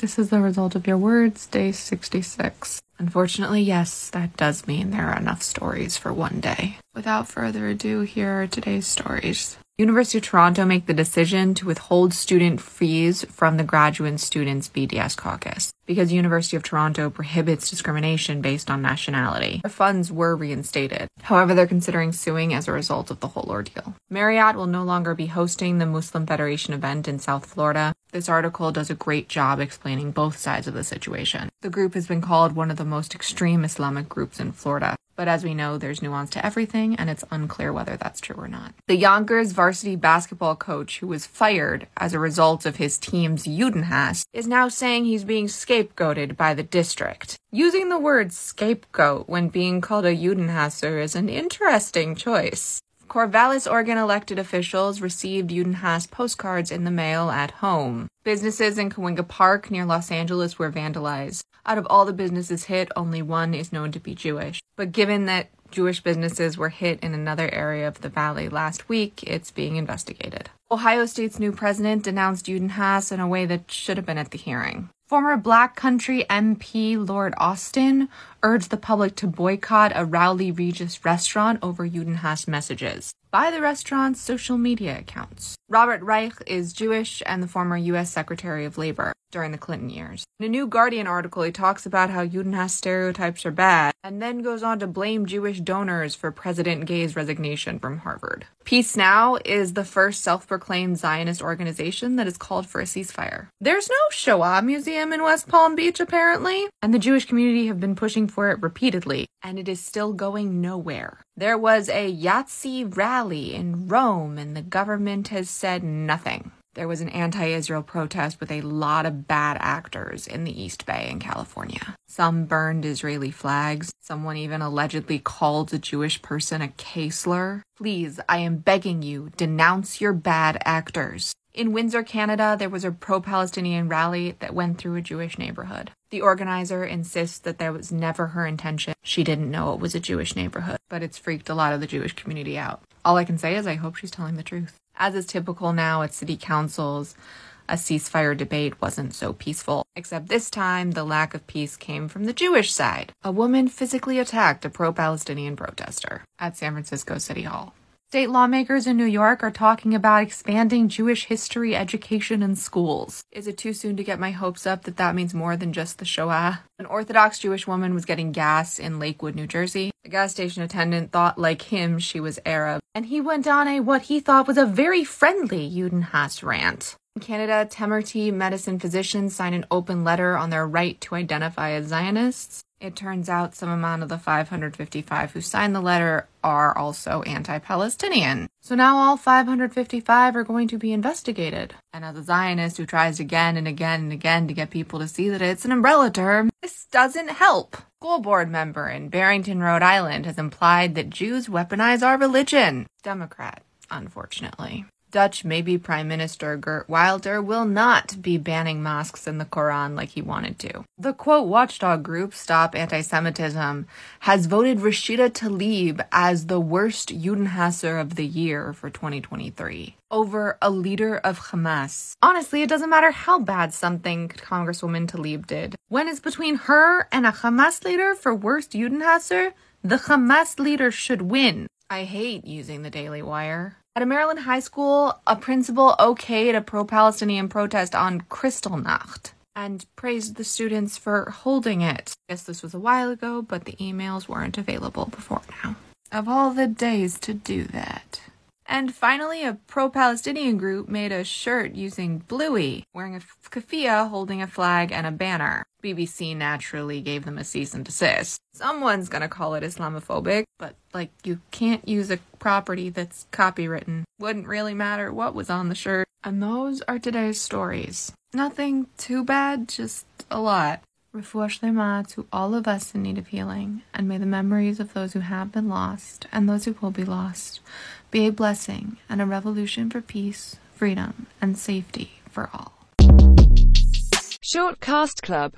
This is the result of your words, day 66. Unfortunately, yes, that does mean there are enough stories for one day. Without further ado, here are today's stories. University of Toronto make the decision to withhold student fees from the graduate students BDS caucus because University of Toronto prohibits discrimination based on nationality. Their funds were reinstated. However, they're considering suing as a result of the whole ordeal. Marriott will no longer be hosting the Muslim Federation event in South Florida. This article does a great job explaining both sides of the situation. The group has been called one of the most extreme Islamic groups in Florida. But as we know, there's nuance to everything, and it's unclear whether that's true or not. The Yonkers varsity basketball coach, who was fired as a result of his team's Judenhass, is now saying he's being scapegoated by the district. Using the word scapegoat when being called a Judenhasser is an interesting choice. Corvallis, Oregon elected officials received Judenhass postcards in the mail at home. Businesses in Canoga Park near Los Angeles were vandalized. Out of all the businesses hit, only one is known to be Jewish. But given that Jewish businesses were hit in another area of the valley last week, it's being investigated. Ohio State's new president denounced Judenhass in a way that should have been at the hearing. Former Black Country MP Lord Austin urged the public to boycott a Rowley Regis restaurant over Judenhass messages by the restaurant's social media accounts. Robert Reich is Jewish and the former U.S. Secretary of Labor during the Clinton years. In a new Guardian article, he talks about how Judenhass stereotypes are bad, and then goes on to blame Jewish donors for President Gay's resignation from Harvard. Peace Now is the first self proclaimed Zionist organization that has called for a ceasefire. There's no Shoah Museum in West Palm Beach, apparently, and the Jewish community have been pushing for it repeatedly, and it is still going nowhere. There was a Nazi rally in Rome, and the government has said nothing. There was an anti Israel protest with a lot of bad actors in the East Bay in California. Some burned Israeli flags. Someone even allegedly called a Jewish person a slur. Please, I am begging you, denounce your bad actors. In Windsor, Canada, there was a pro Palestinian rally that went through a Jewish neighborhood. The organizer insists that that was never her intention. She didn't know it was a Jewish neighborhood, but it's freaked a lot of the Jewish community out. All I can say is I hope she's telling the truth. As is typical now at city councils, a ceasefire debate wasn't so peaceful, except this time the lack of peace came from the Jewish side. A woman physically attacked a pro Palestinian protester at San Francisco City Hall. State lawmakers in New York are talking about expanding Jewish history education in schools. Is it too soon to get my hopes up that that means more than just the Shoah? An Orthodox Jewish woman was getting gas in Lakewood, New Jersey. The gas station attendant thought, like him, she was Arab, and he went on a what he thought was a very friendly Judenhass rant. In Canada, Temerty medicine physicians sign an open letter on their right to identify as Zionists. It turns out some amount of the 555 who signed the letter are also anti Palestinian. So now all 555 are going to be investigated. And as a Zionist who tries again and again and again to get people to see that it's an umbrella term, this doesn't help. School board member in Barrington, Rhode Island has implied that Jews weaponize our religion. Democrat, unfortunately. Dutch maybe Prime Minister Geert Wilder will not be banning mosques in the Quran like he wanted to. The quote watchdog group Stop Anti-Semitism has voted Rashida Tlaib as the worst Judenhasser of the year for 2023 over a leader of Hamas. Honestly, it doesn't matter how bad something Congresswoman Tlaib did. When it's between her and a Hamas leader for worst Judenhasser, the Hamas leader should win. I hate using the Daily Wire. At a Maryland high school, a principal okayed a pro Palestinian protest on Kristallnacht and praised the students for holding it. I guess this was a while ago, but the emails weren't available before now. Of all the days to do that. And finally, a pro Palestinian group made a shirt using Bluey, wearing a keffiyeh, holding a flag and a banner. BBC naturally gave them a cease and desist. Someone's gonna call it Islamophobic, but like, you can't use a property that's copywritten. Wouldn't really matter what was on the shirt. And those are today's stories. Nothing too bad, just a lot. Refuah Shlema to all of us in need of healing, and may the memories of those who have been lost and those who will be lost be a blessing and a revolution for peace, freedom, and safety for all. Shortcast Club